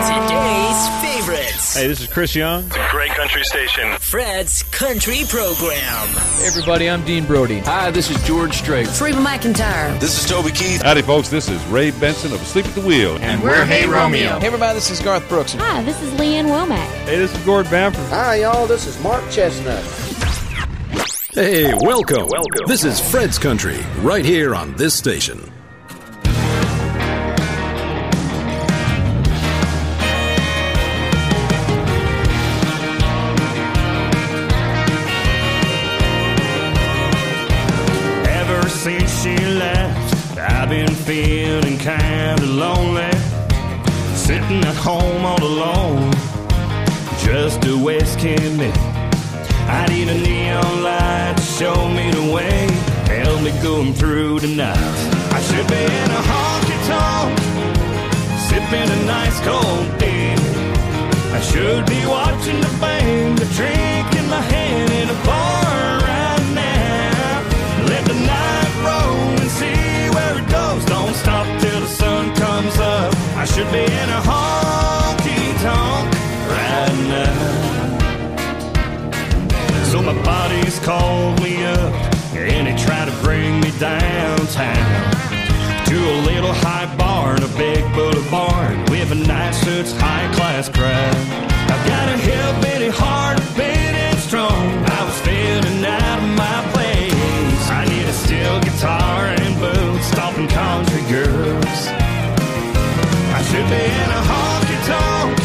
Today's favorites. Hey, this is Chris Young. It's a great country station. Fred's Country Program. Hey everybody, I'm Dean Brody. Hi, this is George Strait. Reba McEntire. This is Toby Keith. Howdy, folks. This is Ray Benson of Asleep at the Wheel. And we're Hey Romeo. Hey everybody, this is Garth Brooks. Hi, this is Lee Ann Womack. Hey, this is Gord Bamford. Hi, y'all. This is Mark Chesnutt. Hey, welcome. Welcome. This is Fred's Country, right here on this station. Feeling kinda lonely. Sitting at home all alone, just a whiskey me. I need a neon light to show me the way, help me going through the night. I should be in a honky tonk, sipping a nice cold beer. I should be watching the band, a drink in my hand in a bar I should be in a honky tonk right now. So my body's called me up and they tried to bring me downtown to a little high bar in a big bullet barn with a nice suits high class crowd. I've got a hillbilly heart, big and strong. I was feeling out of my In a honky tonk,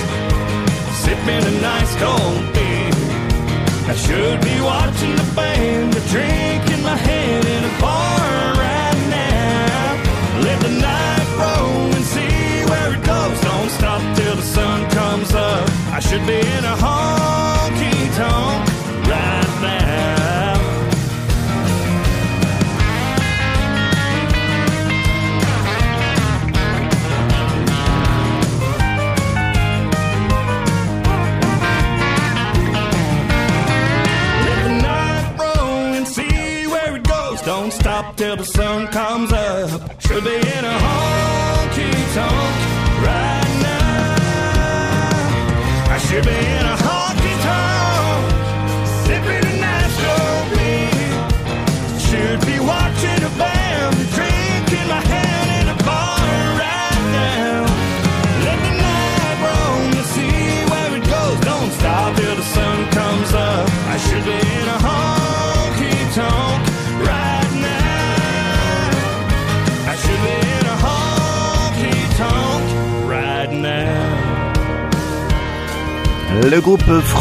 sipping a nice cold beer. I should be watching the band, a drink in my hand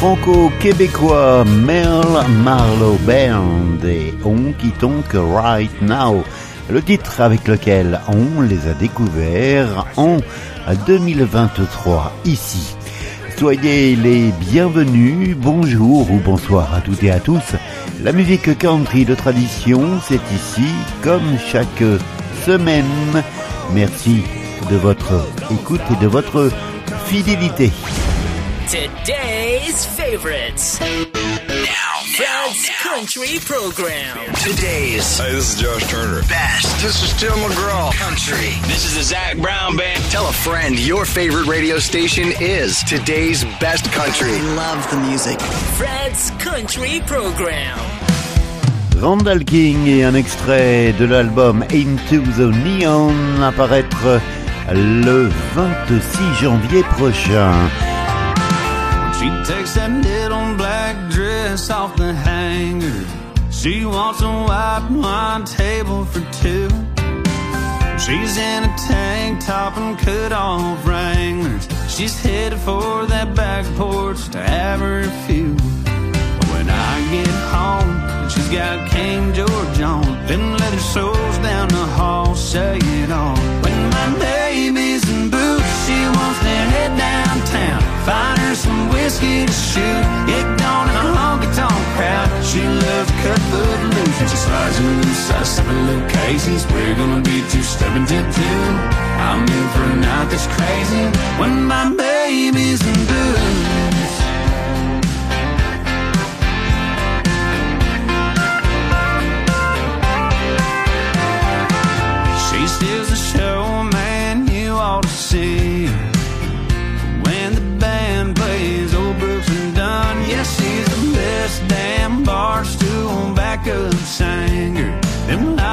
franco-québécois Merle Marlowe Band et Honky Tonk Right Now, le titre avec lequel on les a découverts en 2023 ici. Soyez les bienvenus, bonjour ou bonsoir à toutes et à tous. La musique country de tradition, c'est ici comme chaque semaine. Merci de votre écoute et de votre fidélité. Today's favorites. Now, Fred's Country Program. Today's. Hey, this is Josh Turner. Best. This is Tim McGraw. Country. This is the Zach Brown Band. Tell a friend your favorite radio station is today's best country. I love the music. Fred's Country Program. Randall King et un extrait de l'album Into the Neon apparaître le 26 janvier prochain. Dress off the hanger. She wants a white wine table for two. She's in a tank top and cut off Wranglers. She's headed for that back porch to have her a few. But when I get home, and she's got King George on, them leather soles down the hall say it all. When my Find her some whiskey to shoot. Get gone in a honky tonk crowd. She loves to cut foot. And she slides in loose. I seven little cases. We're gonna be two stepping to two. I'm in for a night that's crazy. When my baby's in boots.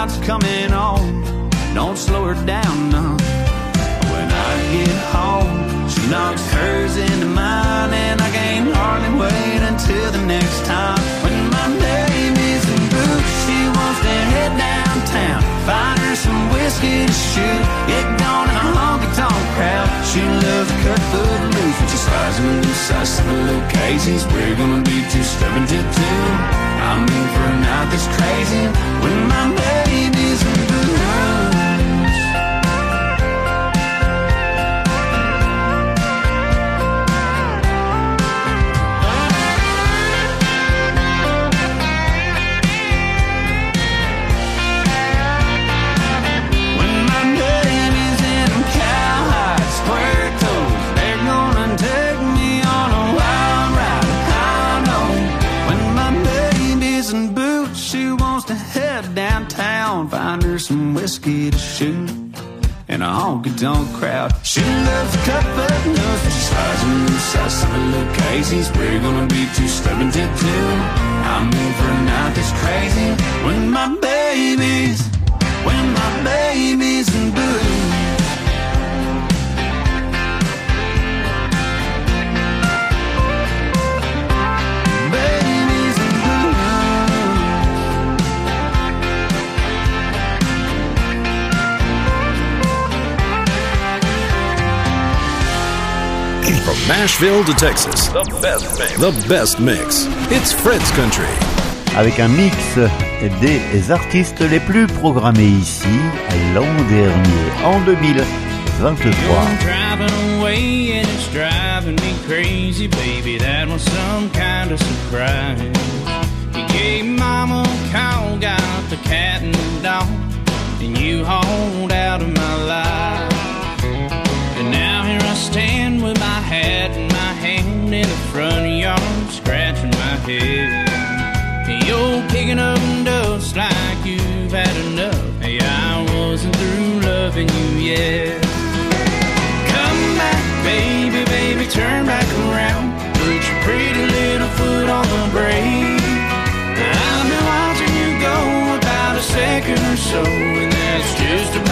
Coming on. Don't slow her down, no. When I get home, she knocks hers into mine, and I can't hardly wait until the next time. When my baby's in boots, she wants to head downtown, find her some whiskey to shoot, get gone in a honky tonk crowd. She loves cut foot loose in the size of the little Casey's. We're gonna be two stepping to two. I'm in for crazy when my baby's in boots. When Nashville to Texas, the best mix. The best mix. It's Fred's Country. Avec un mix des artistes les plus programmés ici l'an dernier, en 2023. You're driving away and it's driving me crazy, baby. That was some kind of surprise. You gave mama a call, got the cat and the dog, and you hauled out of my life. Stand with my hat in my hand in the front yard, scratching my head. You're picking up dust like you've had enough. Hey, I wasn't through loving you yet. Come back, baby, baby, turn back around. Put your pretty little foot on the brake. I've been watching you go about a second or so, and that's just about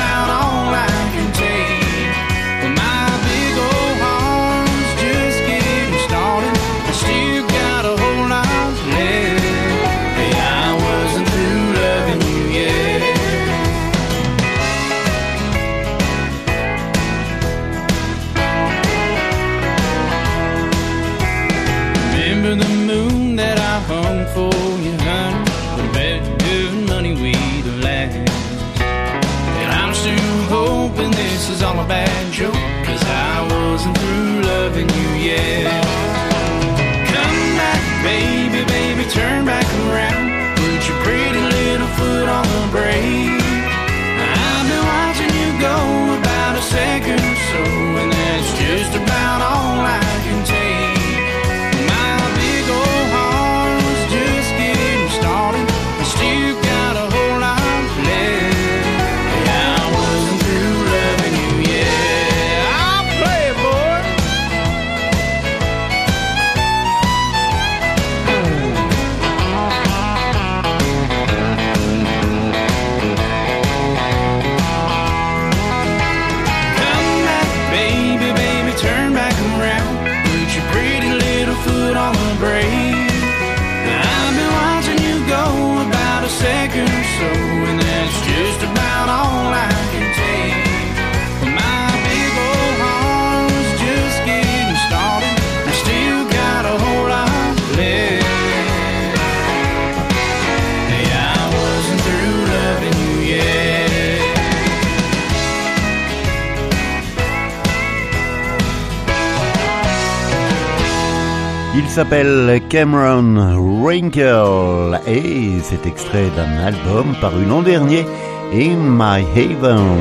Il s'appelle Cameron Wrinkle et c'est extrait d'un album paru l'an dernier, In My Haven.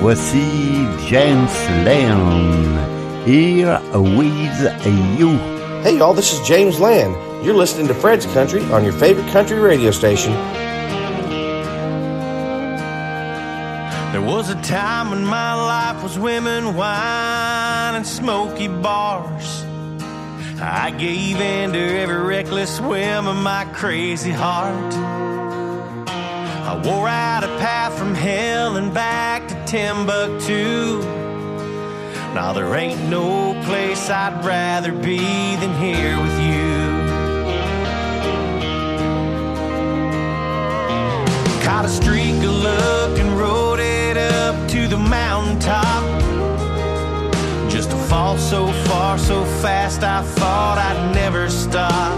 Voici James Lane, Here With You. Hey y'all, this is James Land. You're listening to Fred's Country on your favorite country radio station. There was a time when my life was women, wine, and smoky bars. I gave in to every reckless whim of my crazy heart. I wore out a path from hell and back to Timbuktu. Now there ain't no place I'd rather be than here with you. Caught a streak of luck and rode it up to the mountaintop. Fall so far, so fast, I thought I'd never stop.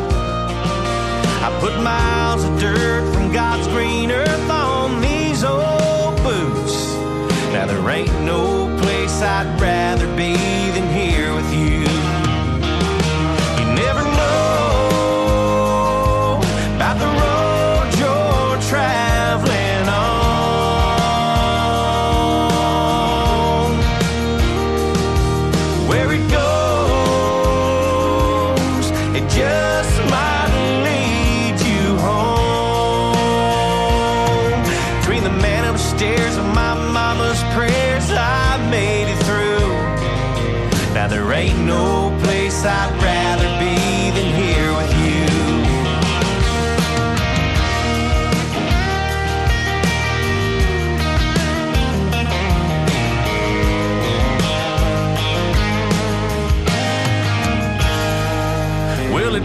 I put miles of dirt from God's green earth on these old boots. Now there ain't no place I'd rather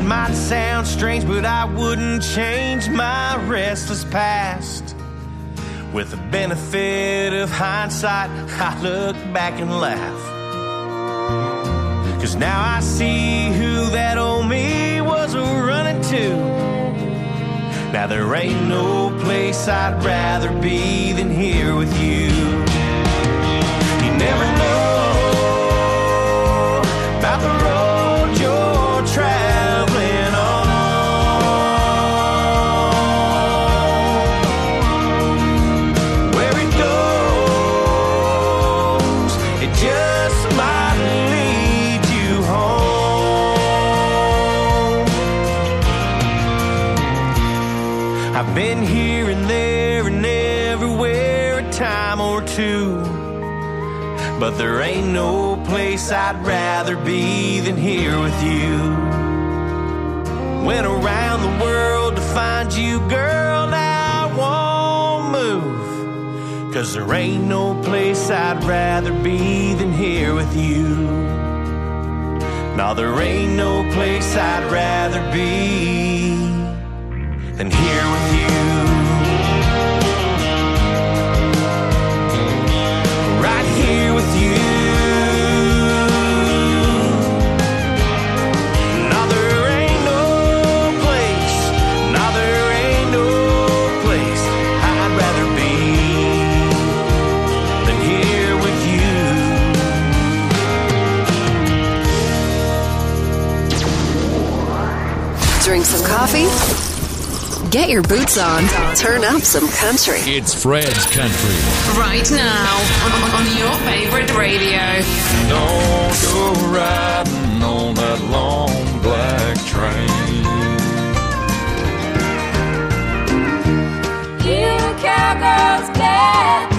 might sound strange, but I wouldn't change my restless past. With the benefit of hindsight, I look back and laugh. Cause now I see who that old me was running to. Now there ain't no place I'd rather be than here with you. You never know been here and there and everywhere a time or two. But there ain't no place I'd rather be than here with you. Went around the world to find you, girl, now I won't move. Cause there ain't no place I'd rather be than here with you. No, there ain't no place I'd rather be than here with you. Right here with you. No, there ain't no place. No, there ain't no place I'd rather be than here with you. Drink some coffee. Get your boots on. Turn up some country. It's Fred's Country. Right now on, on your favorite radio. Don't go riding on that long black train. You cowgirls get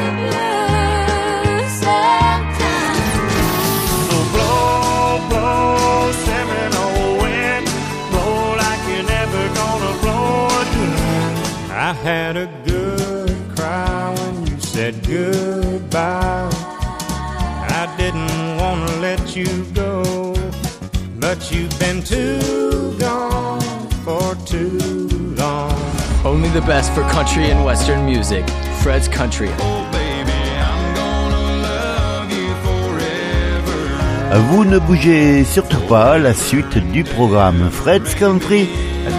let you go, but you've been too gone for too long. Only the best for country and western music. Fred's Country. Vous ne bougez surtout pas, la suite du programme Fred's Country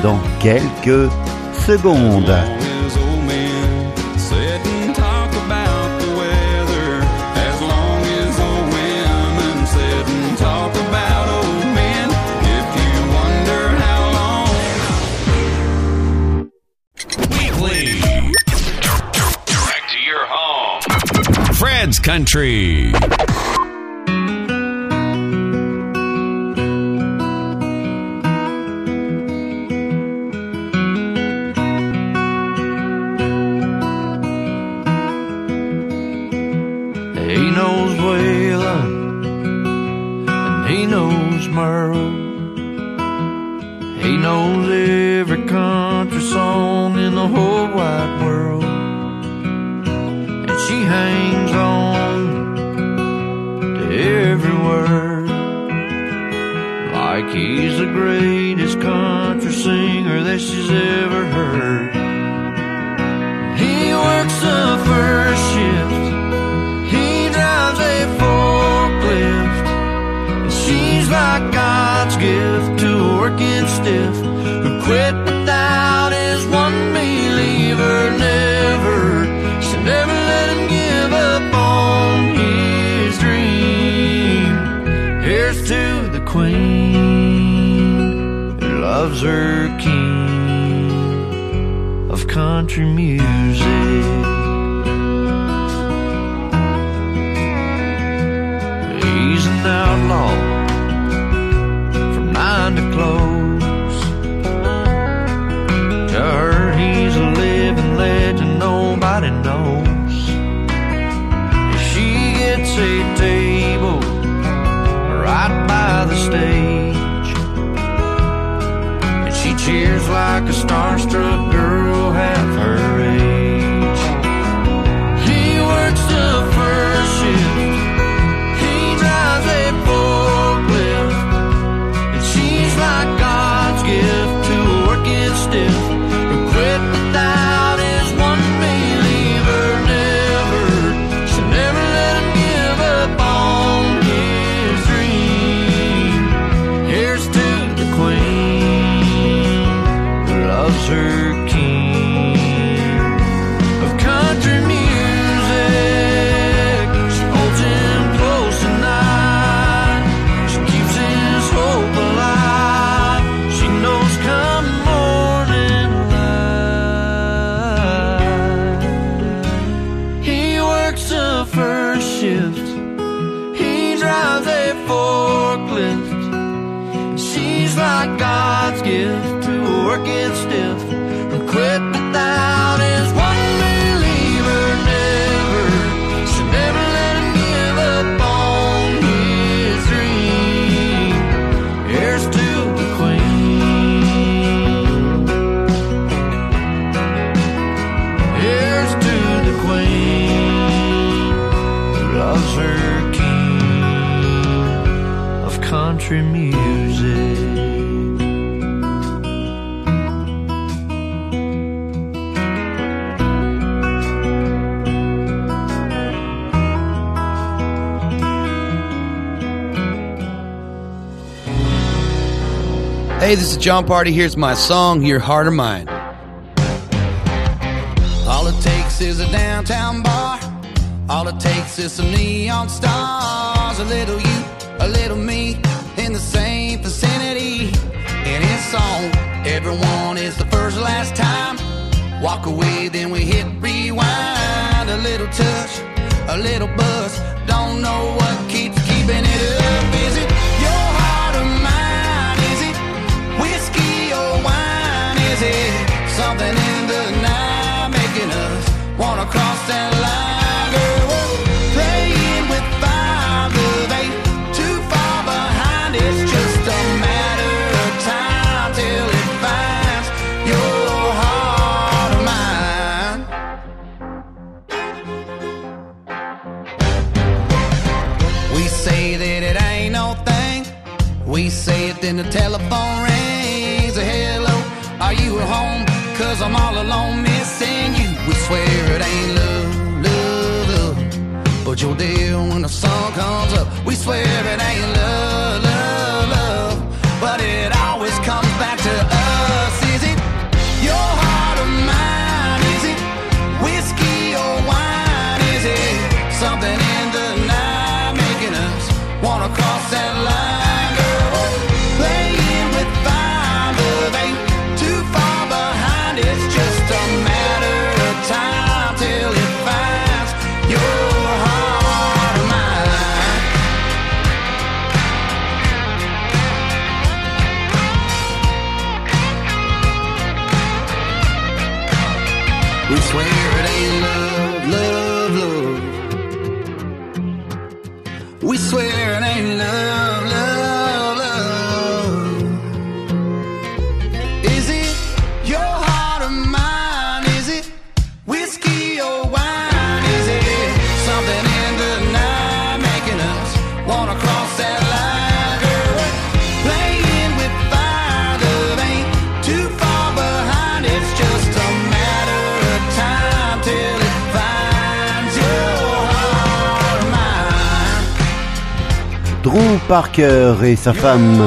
dans quelques secondes. Country. greatest country singer that she's ever heard. desert king of country music. Hey, this is Jon Pardi. Here's my song, Your Heart or Mine. All it takes is a downtown bar. All it takes is some neon stars. A little you, a little me, in the same vicinity. And it's on. Everyone is the first, last time. Walk away, then we hit rewind. A little touch, a little buzz. Don't know what keeps keeping it up. Something in the night making us wanna cross that line, girl. Playing with fire, too far behind. It's just a matter of it finds your heart mine. We say that it ain't no thing. We say it in the telephone des Parker et sa femme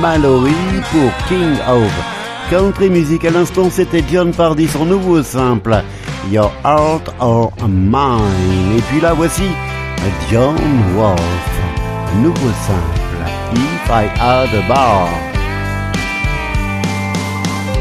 Mallory pour King of Country Music. À l'instant, c'était John Pardy, son nouveau simple, Your Heart or Mine. Et puis là, voici John Wolf, nouveau simple, If I Had a Bar.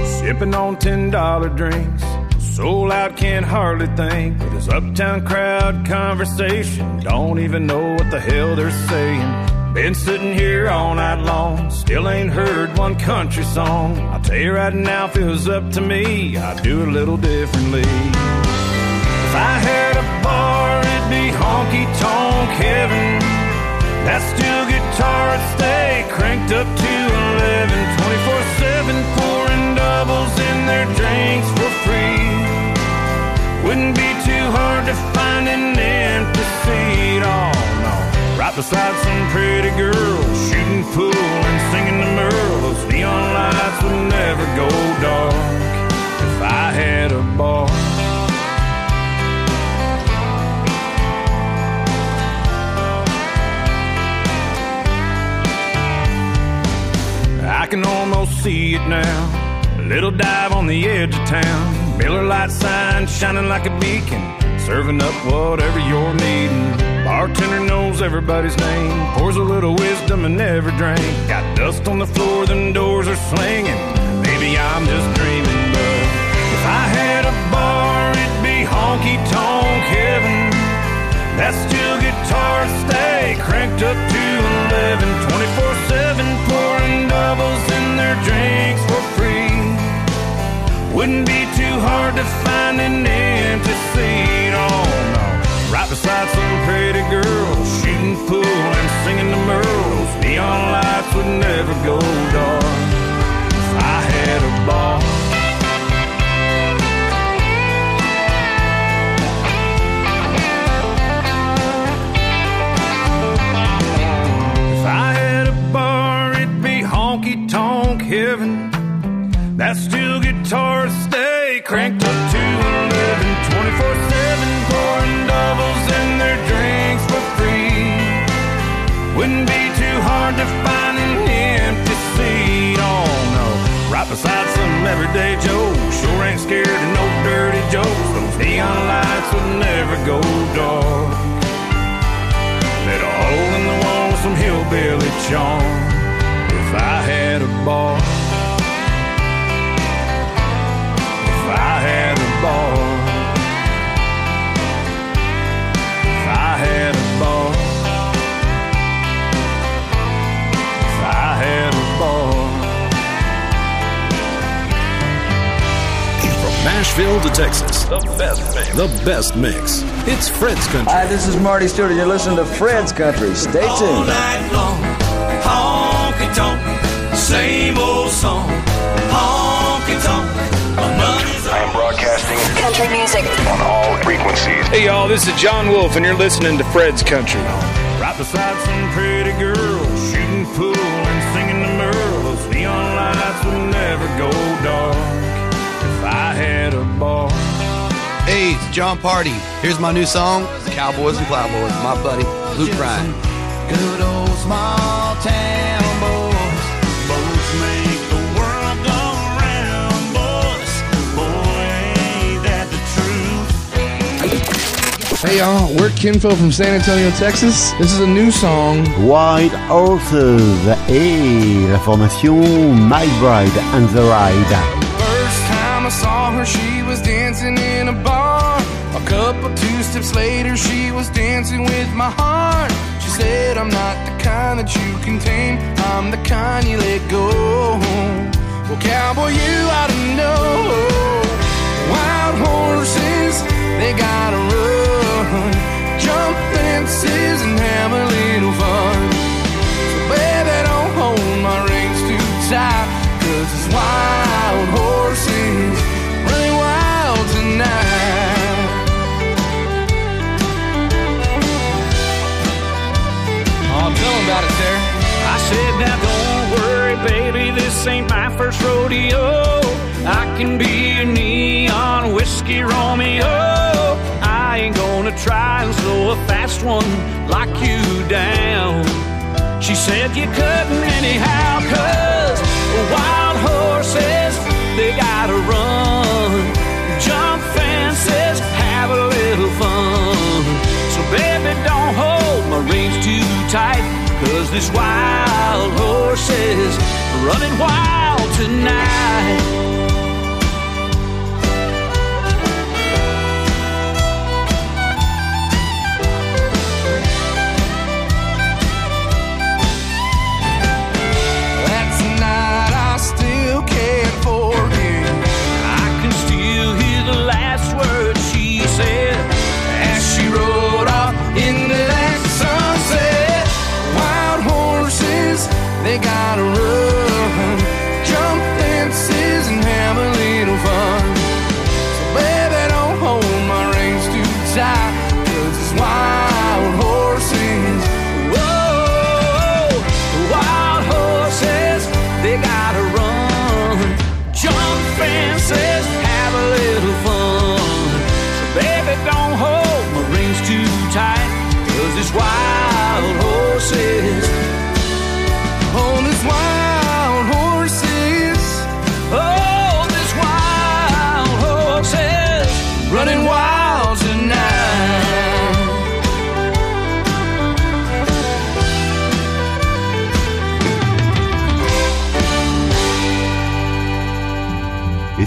Sipping on ten dollar drinks. Soul out can't hardly think with this uptown crowd conversation. Don't even know what the hell they're saying. Been sitting here all night long, still ain't heard one country song. I'll tell you right now, if it was up to me, I'd do it a little differently. If I had a bar, it'd be honky tonk heaven. That steel guitar would stay cranked up to 11, 24 7, pouring doubles in their drinks for free. Wouldn't be too hard to find an empty seat, oh no. Right beside some pretty girl, shooting pool and singing the Merle. Those neon lights would never go dark if I had a bar. I can almost see it now. A little dive on the edge of town. Miller Lite sign shining like a beacon. Serving up whatever you're needing. Bartender knows everybody's name. Pours a little wisdom in every drink. Got dust on the floor, them doors are slinging. Maybe I'm just dreaming, but if I had a bar, it'd be honky tonk heaven. That steel guitar stay cranked up to 11, 24 7, pouring doubles in their drinks for free. Wouldn't be too hard to find an empty seat, no. Right beside some pretty girl, shooting pool and singing the Merle. Those neon lights would never go dark I had a bar. If I had a bar, it'd be honky tonk heaven. That steel guitar stay cranked up to 11, 24 7, doubles in their drinks for free. Wouldn't be too hard to find an empty seat, oh no. Right beside some everyday Joe, sure ain't scared of no dirty jokes. Those neon lights would never go dark. Let a hole in the wall, some hillbilly charm. If I had a bar. If I had a bar. Had a bar. If I had a bar. From Nashville to Texas, the best mix. The best mix. It's Fred's Country. Hi, this is Marty Stuart, and you're listening to Fred's Country. Stay tuned. All tuned. night long, honky tonk, same old song, Country music. on all frequencies. Hey, y'all, this is Jon Wolfe, and you're listening to Fred's Country. Right beside some pretty girl, shooting pool and singing the Merle. Those neon lights would never go dark if I had a bar. Hey, it's Jon Pardi. Here's my new song, Cowboys and Plowboys, my buddy Luke Bryan. Good old small town Hey y'all, we're Kin Faux from San Antonio, Texas. This is a new song. Wild Horses et la formation My Bride and the Ride. First time I saw her, she was dancing in a bar. A couple two steps later, she was dancing with my heart. She said, I'm not the kind that you can tame, I'm the kind you let go. Well, cowboy, you ought to know. Fast one like you down. She said you couldn't anyhow, cause wild horses, they gotta run. Jump fences, have a little fun. So baby, don't hold my reins too tight, cause this wild horse is running wild tonight.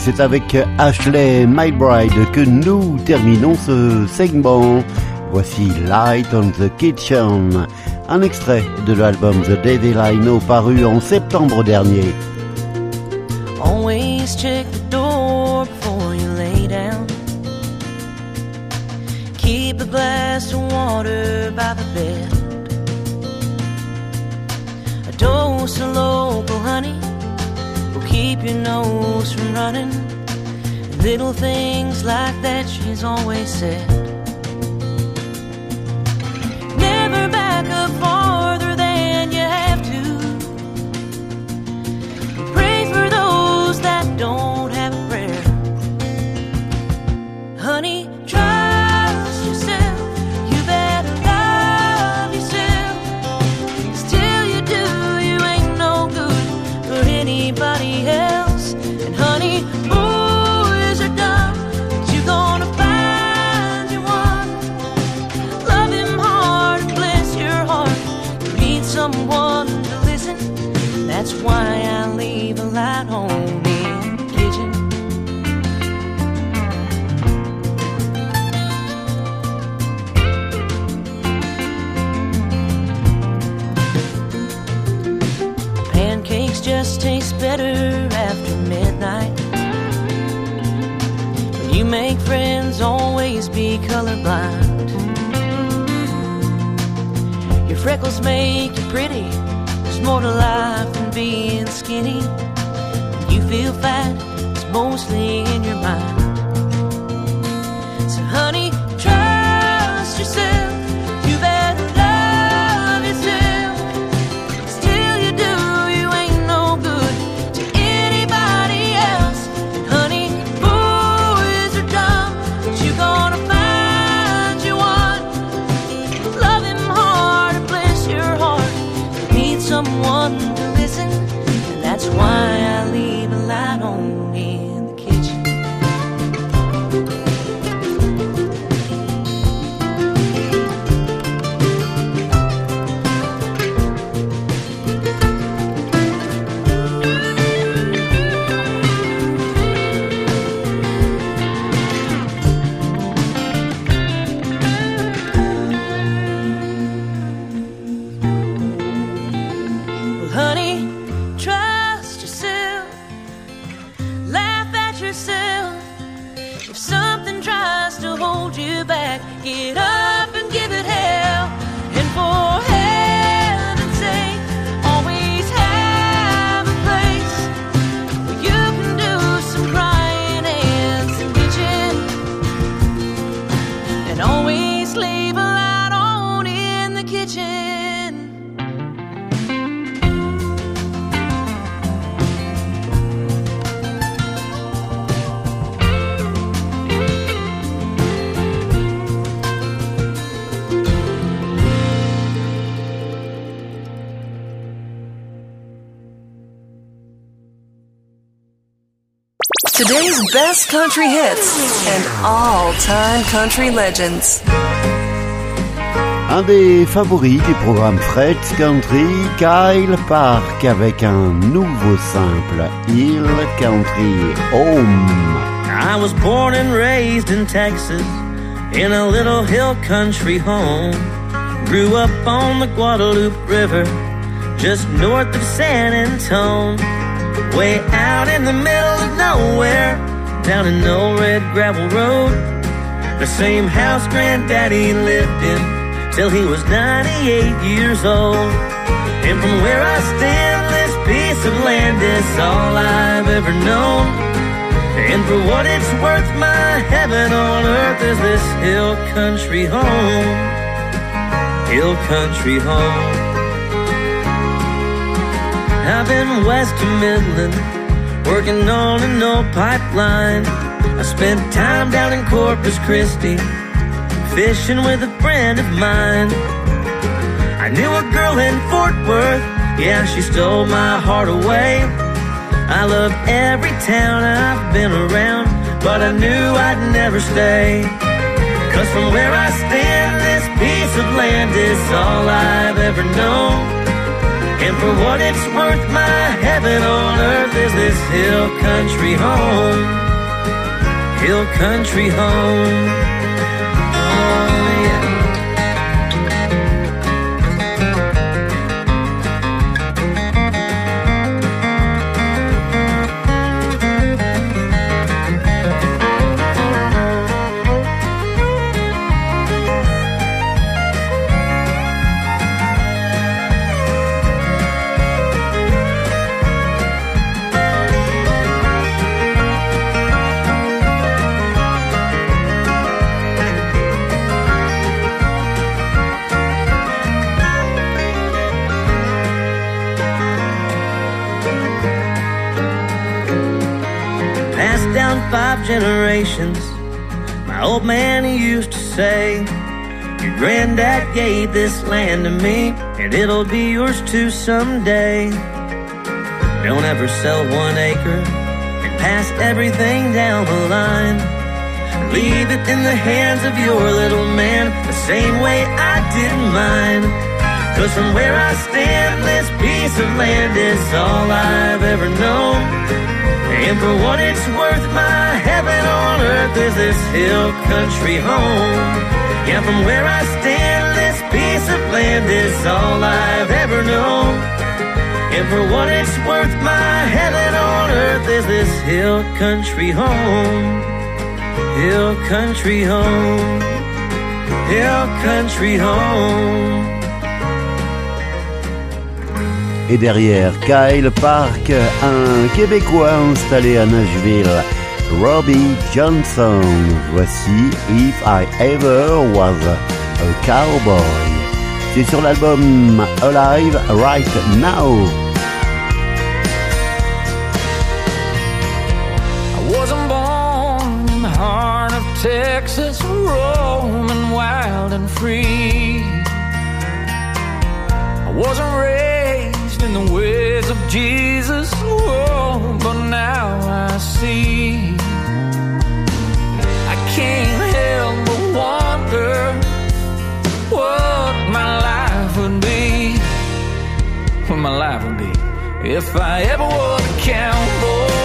C'est avec Ashley Mybride que nous terminons ce segment. Voici Light on the Kitchen, un extrait de l'album The David Lino paru en septembre dernier. Always check the door before you lay down. Keep a glass of water by the bed. A dose of local honey keep your nose from running. Little things like that she's always said. Never back up farther than you have to. Pray for those that don't better after midnight. When you make friends, always be colorblind. Your freckles make you pretty. There's more to life than being skinny. When you feel fat, it's mostly in your mind. So, honey, country hits and all time country legends. Un des favoris du programme Fred's Country, Kyle Park avec un nouveau simple, Hill Country Home. I was born and raised in Texas in a little hill country home. Grew up on the Guadalupe River just north of San Antone. Way out in the middle of nowhere, down an old red gravel road. The same house granddaddy lived in till he was 98 years old. And from where I stand, this piece of land is all I've ever known. And for what it's worth, my heaven on earth is this hill country home. Hill country home. I've been west of Midland, working on an old pipeline. I spent time down in Corpus Christi, fishing with a friend of mine. I knew a girl in Fort Worth, yeah, she stole my heart away. I love every town I've been around, but I knew I'd never stay. Cause from where I stand, this piece of land is all I've ever known. And for what it's worth, my heaven on earth is this hill country home. Hill country home. Generations. My old man he used to say, Your granddad gave this land to me, and it'll be yours too someday. Don't ever sell one acre and pass everything down the line. Leave it in the hands of your little man, the same way I did mine. Cause from where I stand, this piece of land is all I've ever known. And for what it's worth, my heaven on earth is this hill country home. Yeah, from where I stand, this piece of land is all I've ever known. And for what it's worth, my heaven on earth is this hill country home. Hill country home. Hill country home. Et derrière Kyle Park, un Québécois installé à Nashville, Robbie Johnson. Voici If I Ever Was a Cowboy. C'est sur l'album Alive Right Now. I wasn't born in the Texas, roaming wild and free. I wasn't Jesus, oh, but now I see. I can't help but wonder what my life would be. What my life would be if I ever was a cowboy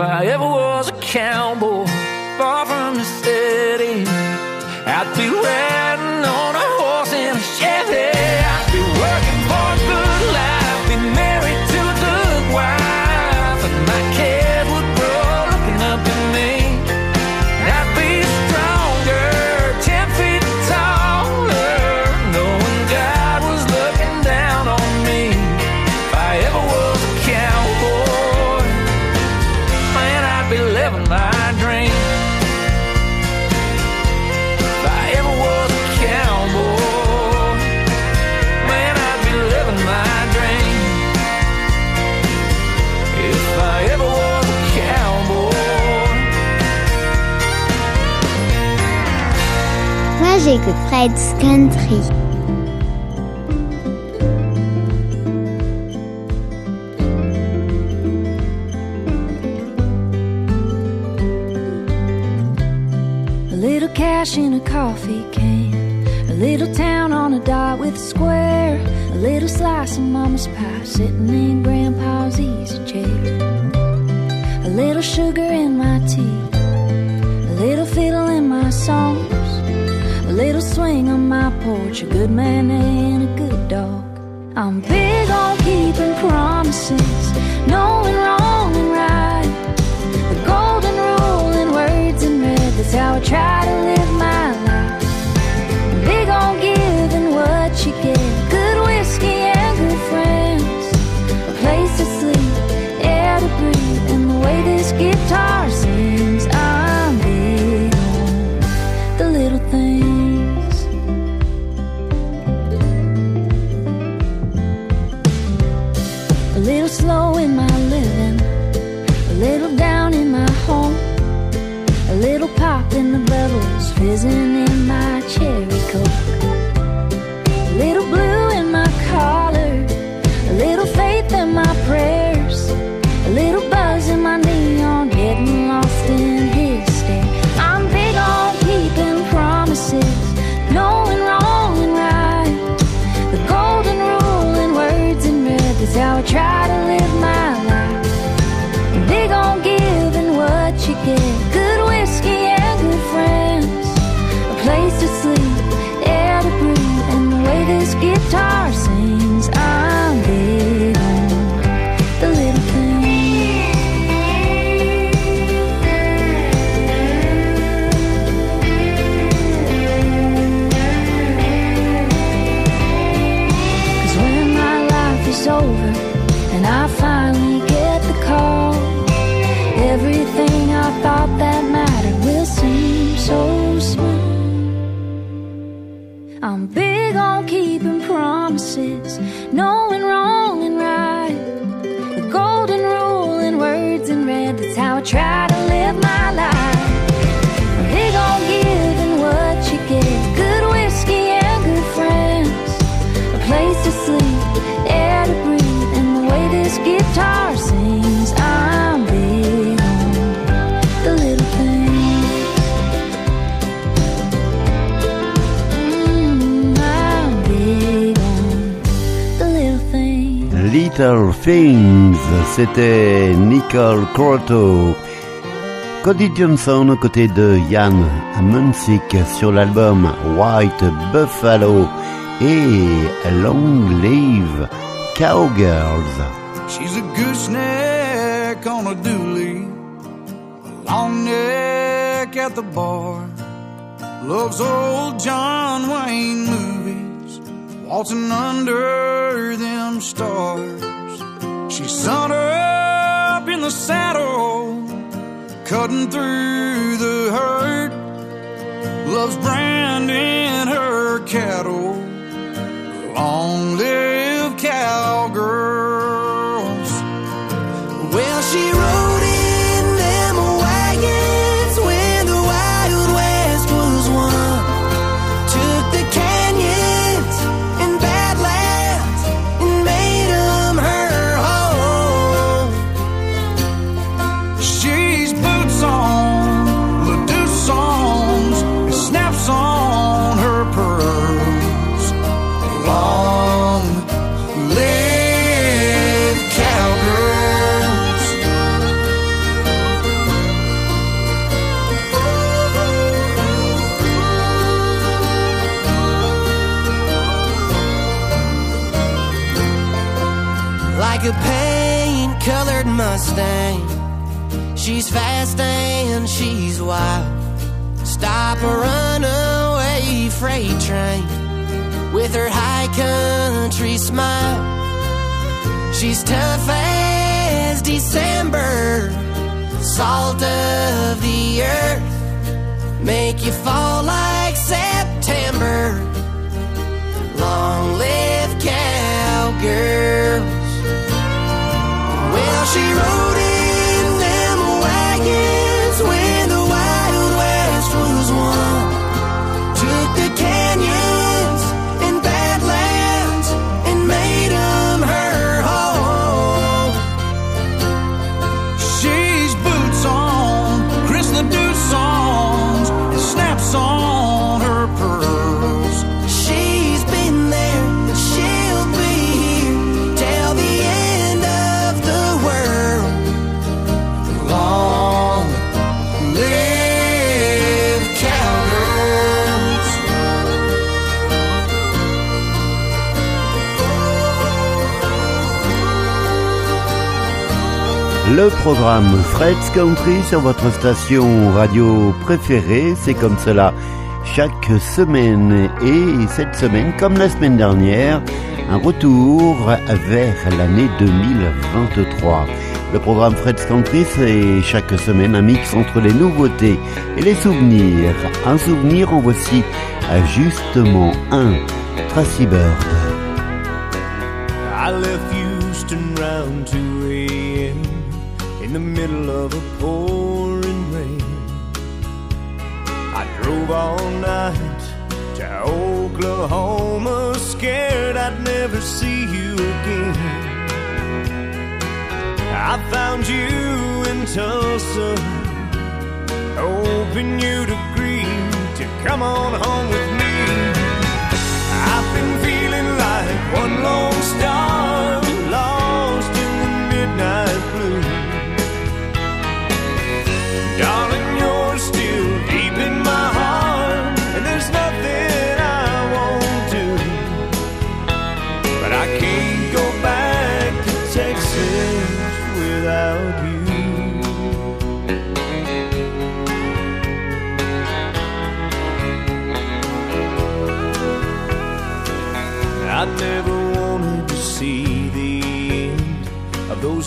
I ever was a cowboy. de Fred's Country. A little cash in a coffee can, a little town on a dot with a square, a little slice of mama's pie sitting in grandpa's easy chair, a little sugar in my tea, a little fiddle in my song little swing on my porch, a good man and a good dog. I'm big on keeping promises, knowing wrong and right. The golden rule in words and red, that's how I try to live my life. Little Things, c'était Nicole Croto. Cody Johnson aux côtés de Ian Munsick sur l'album White Buffalo et Long Live Cowgirls. She's a gooseneck on a dooley, a long neck at the bar, loves old John Wayne movie. waltzing under them stars. She sun her up in the saddle, cutting through the herd. Love's branding her cattle. Long live cowgirl. Wild. Stop a runaway freight train with her high country smile. She's tough as December, salt of the earth, make you fall like September. Long live cowgirls. Well, she rode Le programme Fred's Country sur votre station radio préférée, c'est comme cela chaque semaine. Et cette semaine, comme la semaine dernière, un retour vers l'année 2023. Le programme Fred's Country, c'est chaque semaine un mix entre les nouveautés et les souvenirs. Un souvenir, en voici justement un. Tracy Bird. I left Houston round 2 of a pouring rain. I drove all night to Oklahoma, scared I'd never see you again. I found you in Tulsa, hoping you'd agree to come on home with me. I've been feeling like one lone star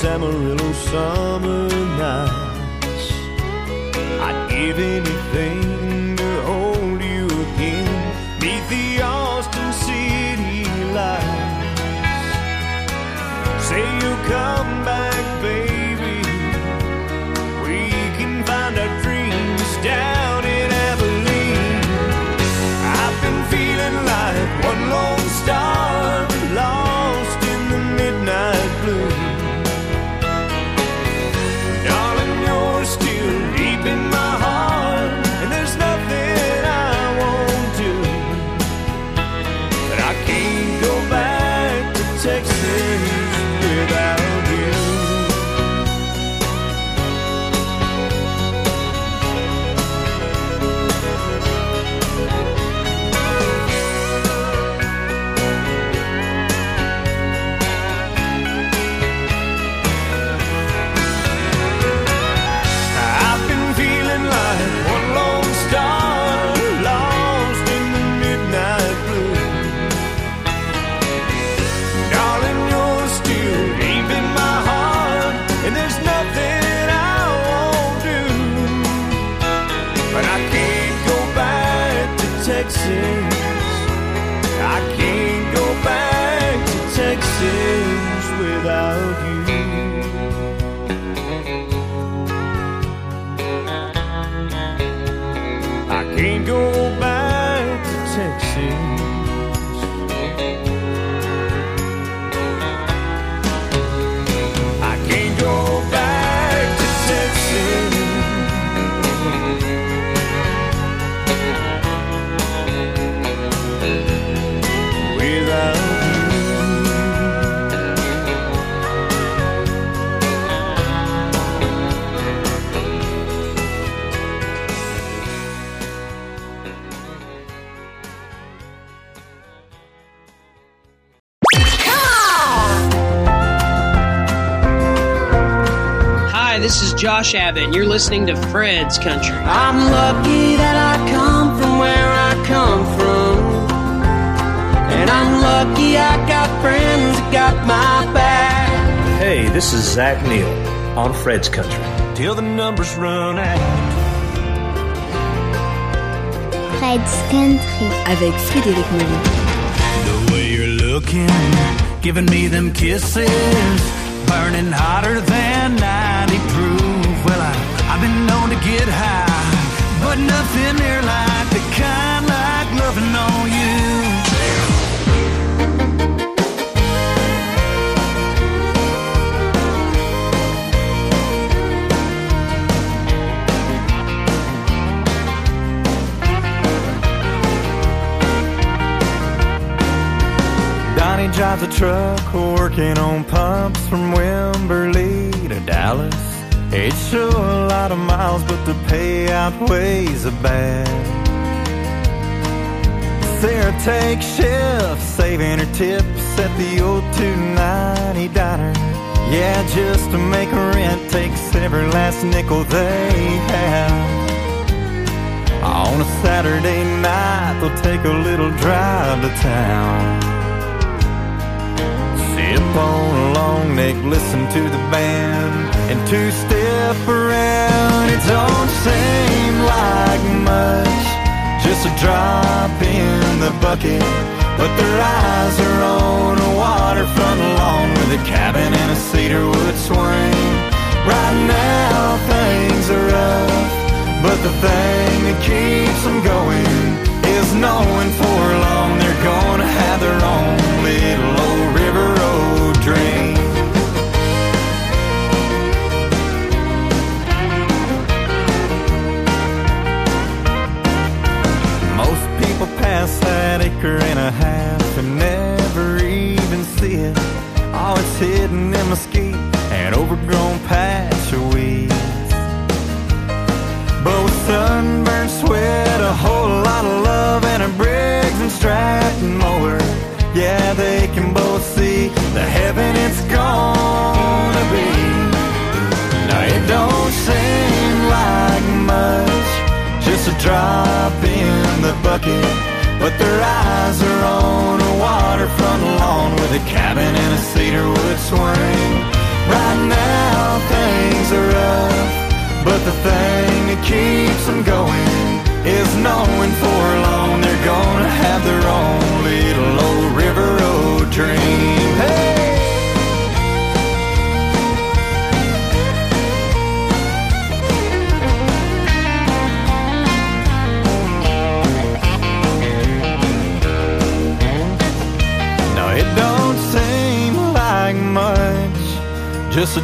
Amarillo summer nights. exit Josh Abbott, and you're listening to Fred's Country. I'm lucky that I come from where I come from. And I'm lucky I got friends that got my back. Hey, this is Zach Neal on Fred's Country. Till the numbers run out. Fred's Country. Avec Frédéric Moreau. The way you're looking, giving me them kisses, burning hotter than 90 proof. Well, I, I've been known to get high, but nothing near like the kind like loving on you. Donnie drives a truck working on pumps from Wimberley to Dallas. He'd show a lot of miles, but the payout weighs a bad. Sarah takes shifts, saving her tips at the old 290 diner. Yeah, just to make her rent takes every last nickel they have. On a Saturday night, they'll take a little drive to town. On a long neck, listen to the band, and two step around. It don't seem like much, just a drop in the bucket. But their eyes are on a waterfront lawn with a cabin and a cedar wood swing. Right now, things are rough, but the thing that keeps them going is knowing for long they're gonna have their own little that acre and a half and never even see it. Oh, it's hidden in mesquite and overgrown patch of weeds. But with sunburned sweat, a whole lot of love, and a Briggs and Stratton mower, yeah, they can both see the heaven it's gonna be. Now it don't seem like much, just a drop in the bucket. But their eyes are on a waterfront lawn with a cabin and a cedar wood swing. Right now things are rough, but the thing that keeps them going is knowing for long they're gonna have their own little old river road dream.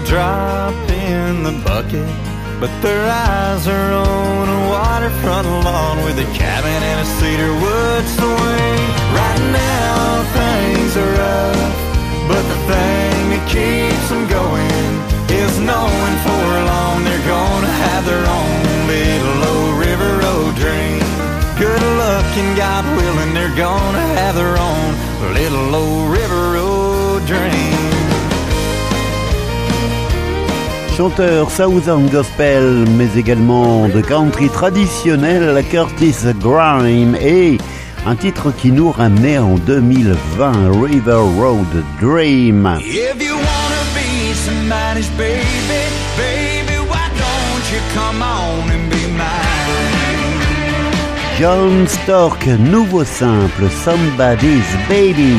Drop in the bucket. But their eyes are on a waterfront lawn with a cabin and a cedar wood swing. Right now, things are rough, but the thing that keeps them going is knowing for long they're gonna have their own little old river road dream. Good luck and God willing, they're gonna have their own little old river Chanteur Southern Gospel, mais également de country traditionnel, Curtis Grime, et un titre qui nous ramenait en 2020, River Road Dream. If you wanna be somebody's baby, baby, why don't you come on and be mine? John Stork, nouveau simple, Somebody's Baby.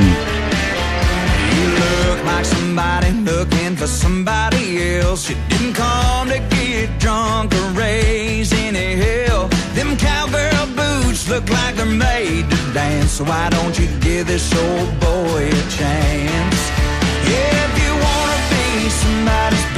Look like they're made to dance. So why don't you give this old boy a chance? If you wanna be somebody's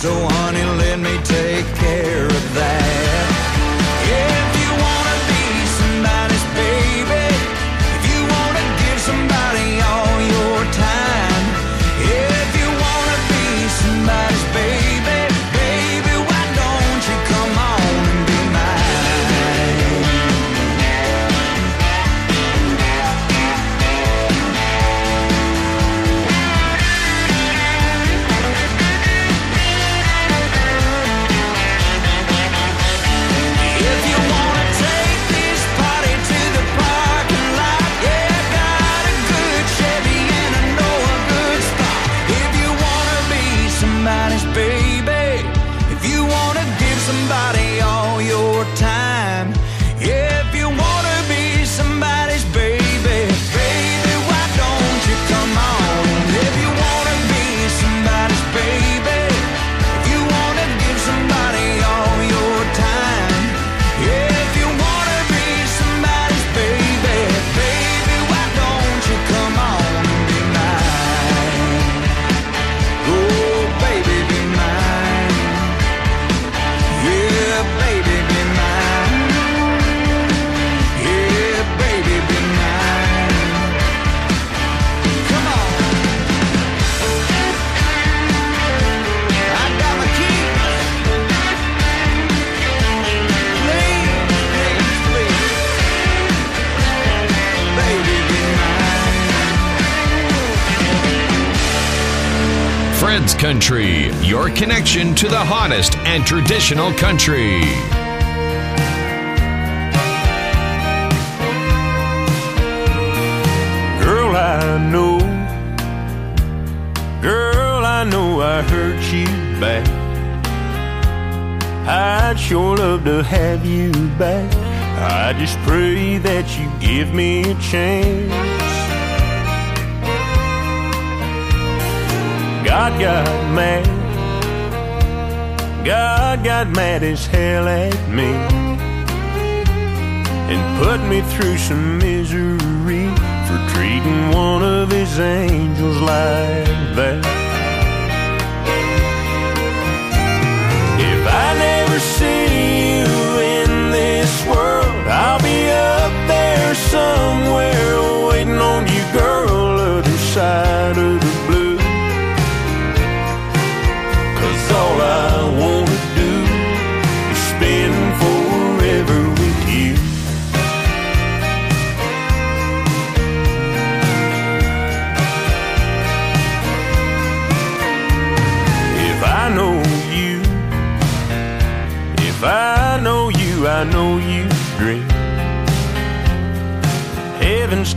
So I'm Country, your connection to the hottest and traditional country. Girl, I know. Girl, I know I hurt you back. I'd sure love to have you back. I just pray that you give me a chance. God got mad. God got mad as hell at me and put me through some misery for treating one of his angels like that. If I never see you in this world, I'll be up there somewhere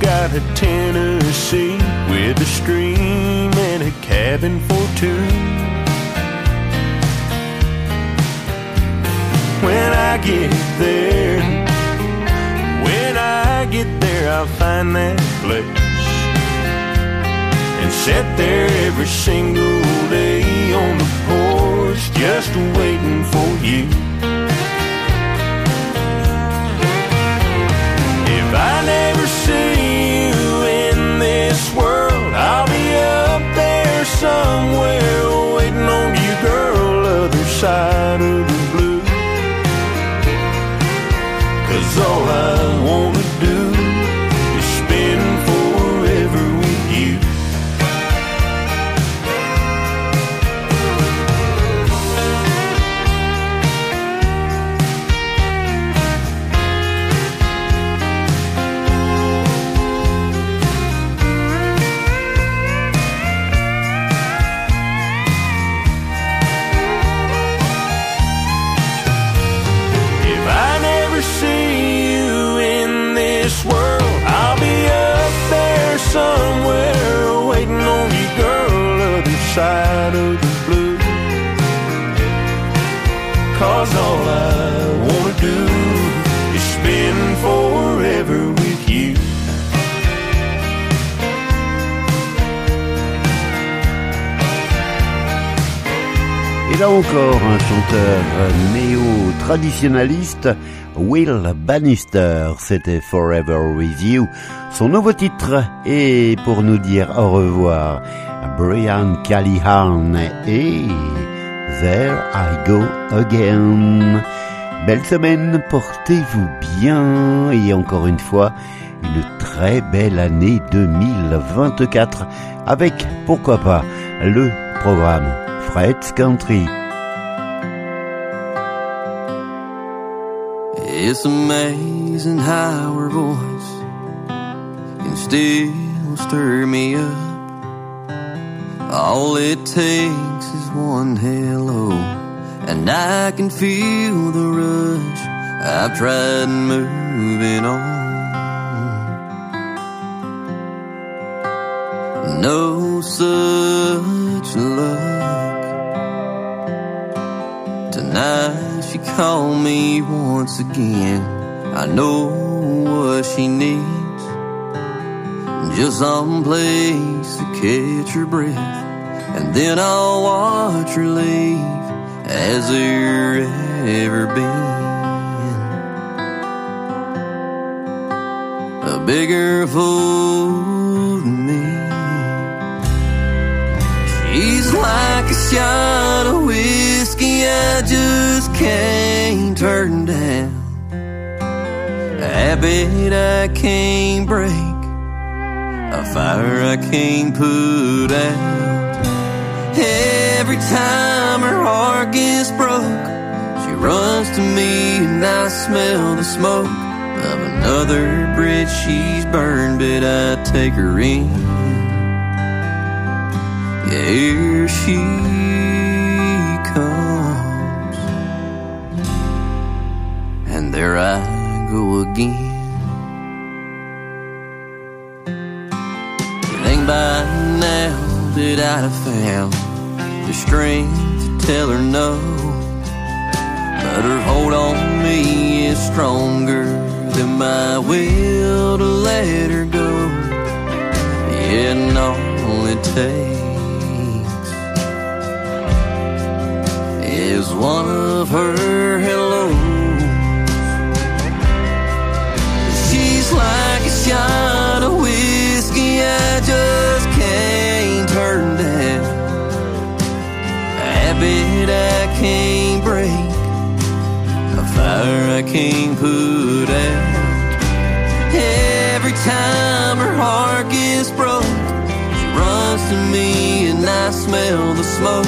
got a Tennessee with a stream and a cabin for two. When I get there, when I get there, I'll find that place and sit there every single day on the porch just waiting for you. If I never see Will Bannister. C'était Forever With You. Son nouveau titre et pour nous dire au revoir, Brian Callihan et There I Go Again. Belle semaine, portez-vous bien et encore une fois, une très belle année 2024 avec, pourquoi pas, le programme Fred's Country. It's amazing how her voice can still stir me up. All it takes is one hello, and I can feel the rush. I've tried moving on. No such luck. Tonight she called me once again. I know what she needs. Just some place to catch her breath. And then I'll watch her leave. Has there ever been a bigger fool than me? She's like a shadow. Whiskey I just can't turn down. Habit I can't break, a fire I can't put out. Every time her heart gets broke, she runs to me and I smell the smoke of another bridge she's burned, but I take her in. Yeah, here she there I go again. Think by now that I'd have found the strength to tell her no. But her hold on me is stronger than my will to let her go. Yeah, all it takes is one of her hellos. Shot of whiskey I just can't turn down. Habit I can't break, a fire I can't put out. Every time her heart gets broke, she runs to me and I smell the smoke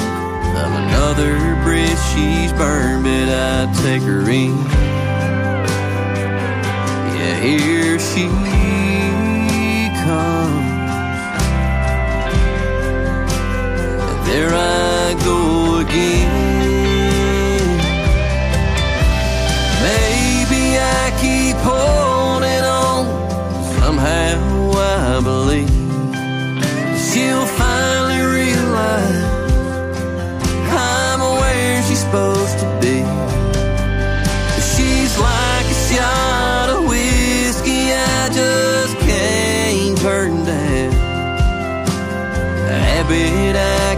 of another bridge she's burned, but I take her in. Yeah, here she there I go again.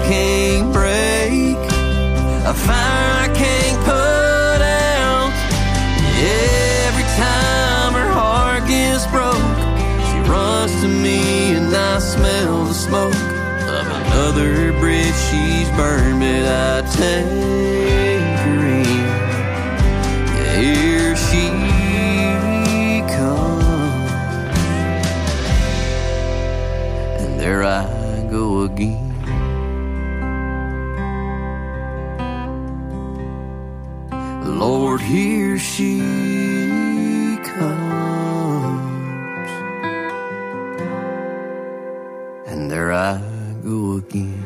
Can't break, a fire I can't put out. Every time her heart gets broke, she runs to me and I smell the smoke of another bridge she's burned, but I take again.